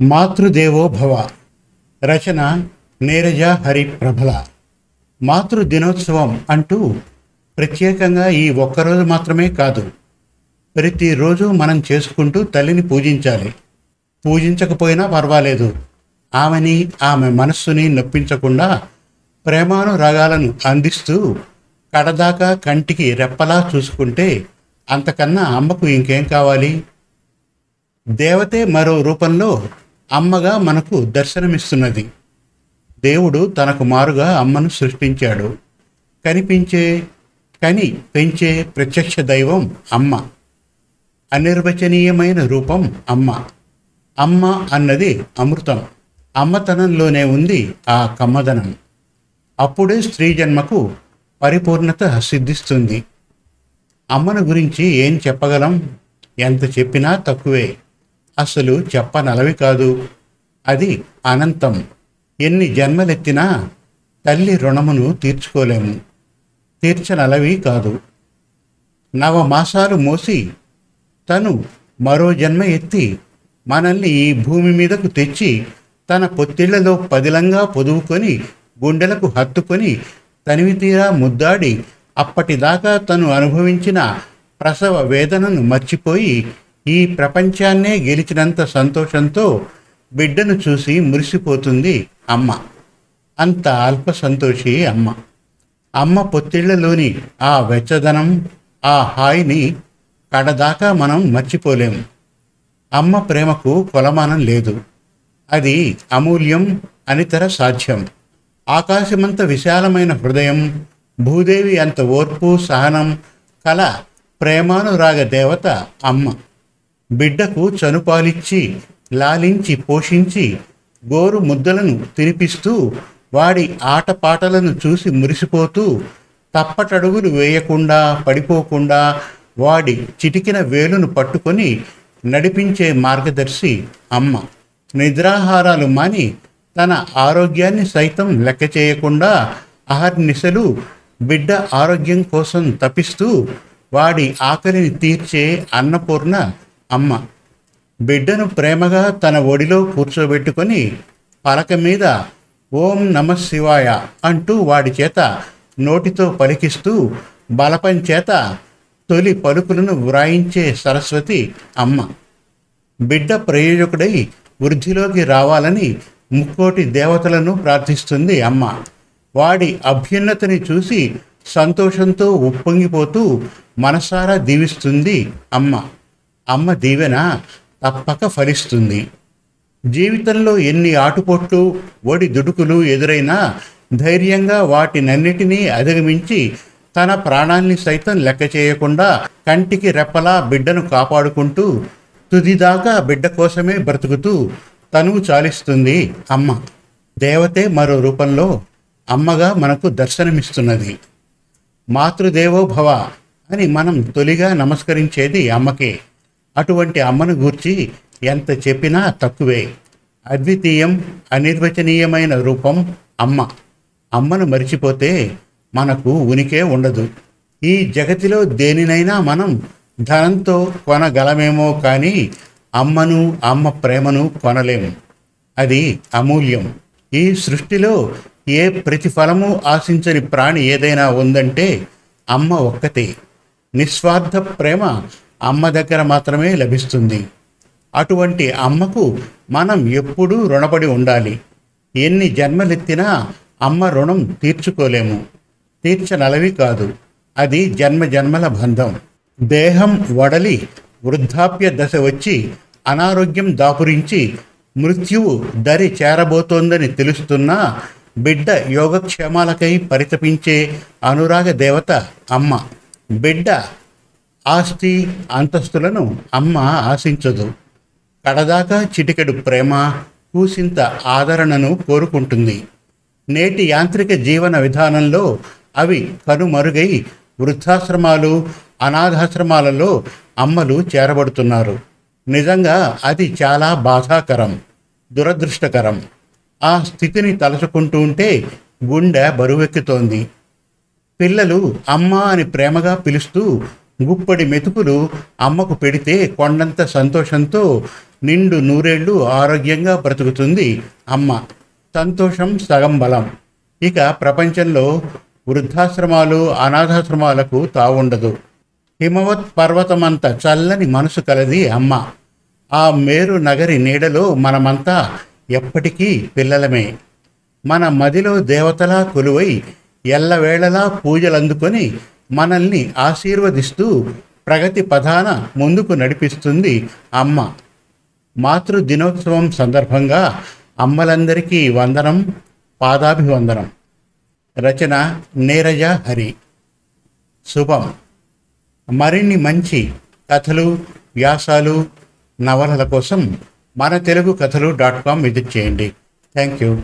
మాతృదేవో భవ రచన నీరజ హరి ప్రభల మాతృ దినోత్సవం అంటూ ప్రత్యేకంగా ఈ ఒక్కరోజు మాత్రమే కాదు ప్రతిరోజు మనం చేసుకుంటూ తల్లిని పూజించాలి. పూజించకపోయినా పర్వాలేదు. ఆమెని ఆమె మనస్సుని నొప్పించకుండా ప్రేమానురాగాలను అందిస్తూ కడదాకా కంటికి రెప్పలా చూసుకుంటే అంతకన్నా అమ్మకు ఇంకేం కావాలి? దేవతే మరో రూపంలో అమ్మగా మనకు దర్శనమిస్తున్నది. దేవుడు తనకు మారుగా అమ్మను సృష్టించాడు. కనిపించే కని పెంచే ప్రత్యక్ష దైవం అమ్మ. అనిర్వచనీయమైన రూపం అమ్మ. అమ్మ అన్నది అమృతం. అమ్మతనంలోనే ఉంది ఆ కమ్మదనం. అప్పుడే స్త్రీ జన్మకు పరిపూర్ణత సిద్ధిస్తుంది. అమ్మను గురించి ఏం చెప్పగలం? ఎంత చెప్పినా తక్కువే. అసలు చెప్పనలవి కాదు. అది అనంతం. ఎన్ని జన్మలెత్తినా తల్లి రుణమును తీర్చుకోలేము. తీర్చనలవి కాదు. నవమాసాలు మోసి తను మరో జన్మ ఎత్తి మనల్ని ఈ భూమి మీదకు తెచ్చి తన పొత్తిళ్ళలో పదిలంగా పొదువుకొని గుండెలకు హత్తుకొని తనివి తీరా ముద్దాడి అప్పటిదాకా తను అనుభవించిన ప్రసవ వేదనను మర్చిపోయి ఈ ప్రపంచాన్నే గెలిచినంత సంతోషంతో బిడ్డను చూసి మురిసిపోతుంది అమ్మ. అంత అల్ప సంతోషి అమ్మ. అమ్మ పొత్తిళ్ళలోని ఆ వెచ్చదనం ఆ హాయిని కడదాకా మనం మర్చిపోలేము. అమ్మ ప్రేమకు కొలమానం లేదు. అది అమూల్యం అనితర సాధ్యం. ఆకాశమంత విశాలమైన హృదయం భూదేవి అంత ఓర్పు సహనం కల ప్రేమానురాగ దేవత అమ్మ. బిడ్డకు చనుపాలిచ్చి లాలించి పోషించి గోరు ముద్దలను తినిపిస్తూ వాడి ఆటపాటలను చూసి మురిసిపోతూ తప్పటడుగులు వేయకుండా పడిపోకుండా వాడి చిటికిన వేలును పట్టుకొని నడిపించే మార్గదర్శి అమ్మ. నిద్రాహారాలు మాని తన ఆరోగ్యాన్ని సైతం లెక్క చేయకుండా అహర్నిశలు బిడ్డ ఆరోగ్యం కోసం తపిస్తూ వాడి ఆకలిని తీర్చే అన్నపూర్ణ అమ్మ. బిడ్డను ప్రేమగా తన ఒడిలో కూర్చోబెట్టుకొని పలక మీద ఓం నమ శివాయ అంటూ వాడి చేత నోటితో పలికిస్తూ బలపం చేత తొలి పలుకులను వ్రాయించే సరస్వతి అమ్మ. బిడ్డ ప్రయోజకుడై వృద్ధిలోకి రావాలని ముక్కోటి దేవతలను ప్రార్థిస్తుంది అమ్మ. వాడి అభ్యున్నతిని చూసి సంతోషంతో ఉప్పొంగిపోతూ మనసారా దీవిస్తుంది అమ్మ. అమ్మ దీవెన తప్పక ఫలిస్తుంది. జీవితంలో ఎన్ని ఆటుపోట్లు ఒడి దుడుకులు ఎదురైనా ధైర్యంగా వాటినన్నిటినీ అధిగమించి తన ప్రాణాన్ని సైతం లెక్క చేయకుండా కంటికి రెప్పలా బిడ్డను కాపాడుకుంటూ తుదిదాకా బిడ్డ కోసమే బ్రతుకుతూ తనువు చాలిస్తుంది అమ్మ. దేవతే మరో రూపంలో అమ్మగా మనకు దర్శనమిస్తున్నది. మాతృదేవో భవ అని మనం తొలిగా నమస్కరించేది అమ్మకే. అటువంటి అమ్మను గూర్చి ఎంత చెప్పినా తక్కువే. అద్వితీయం అనిర్వచనీయమైన రూపం అమ్మ. అమ్మను మరిచిపోతే మనకు ఉనికే ఉండదు. ఈ జగతిలో దేనినైనా మనం ధనంతో కొనగలమేమో కానీ అమ్మను అమ్మ ప్రేమను కొనలేము అది అమూల్యం. ఈ సృష్టిలో ఏ ప్రతిఫలము ఆశించని ప్రాణి ఏదైనా ఉందంటే అమ్మ ఒక్కతే. నిస్వార్థ ప్రేమ అమ్మ దగ్గర మాత్రమే లభిస్తుంది. అటువంటి అమ్మకు మనం ఎప్పుడూ రుణపడి ఉండాలి. ఎన్ని జన్మలెత్తినా అమ్మ రుణం తీర్చుకోలేము. తీర్చనలవి కాదు. అది జన్మ జన్మల బంధం. దేహం వడలి వృద్ధాప్య దశ వచ్చి అనారోగ్యం దాపురించి మృత్యువు దరి చేరబోతోందని తెలుస్తున్నా బిడ్డ యోగక్షేమాలకై పరితపించే అనురాగ దేవత అమ్మ. బిడ్డ ఆస్తి అంతస్తులను అమ్మ ఆశించదు. కడదాకా చిటికెడు ప్రేమ కూసింత ఆదరణను కోరుకుంటుంది. నేటి యాంత్రిక జీవన విధానంలో అవి కనుమరుగై వృద్ధాశ్రమాలు అనాథాశ్రమాలలో అమ్మలు చేరబడుతున్నారు. నిజంగా అది చాలా బాధాకరం దురదృష్టకరం. ఆ స్థితిని తలుచుకుంటూ ఉంటే గుండె బరువెక్కుతోంది. పిల్లలు అమ్మ అని ప్రేమగా పిలుస్తూ గుప్పడి మెతుకులు అమ్మకు పెడితే కొండంత సంతోషంతో నిండు నూరేళ్ళు ఆరోగ్యంగా బ్రతుకుతుంది అమ్మ. సంతోషం సగం బలం. ఇక ప్రపంచంలో వృద్ధాశ్రమాలు అనాథాశ్రమాలకు తావుండదు. హిమవత్ పర్వతమంత చల్లని మనసు కలది అమ్మ. ఆ మేరు నగరి నీడలో మనమంతా ఎప్పటికీ పిల్లలమే. మన మదిలో దేవతలా కొలువై ఎల్లవేళలా పూజలందుకొని మనల్ని ఆశీర్వదిస్తూ ప్రగతి పథాన ముందుకు నడిపిస్తుంది అమ్మ. మాతృ దినోత్సవం సందర్భంగా అమ్మలందరికీ వందనం పాదాభివందనం. రచన నీరజ హరి. శుభం. మరిన్ని మంచి కథలు వ్యాసాలు నవలల కోసం మన తెలుగు కథలు డాట్ కామ్ విజిట్ చేయండి. Thank you.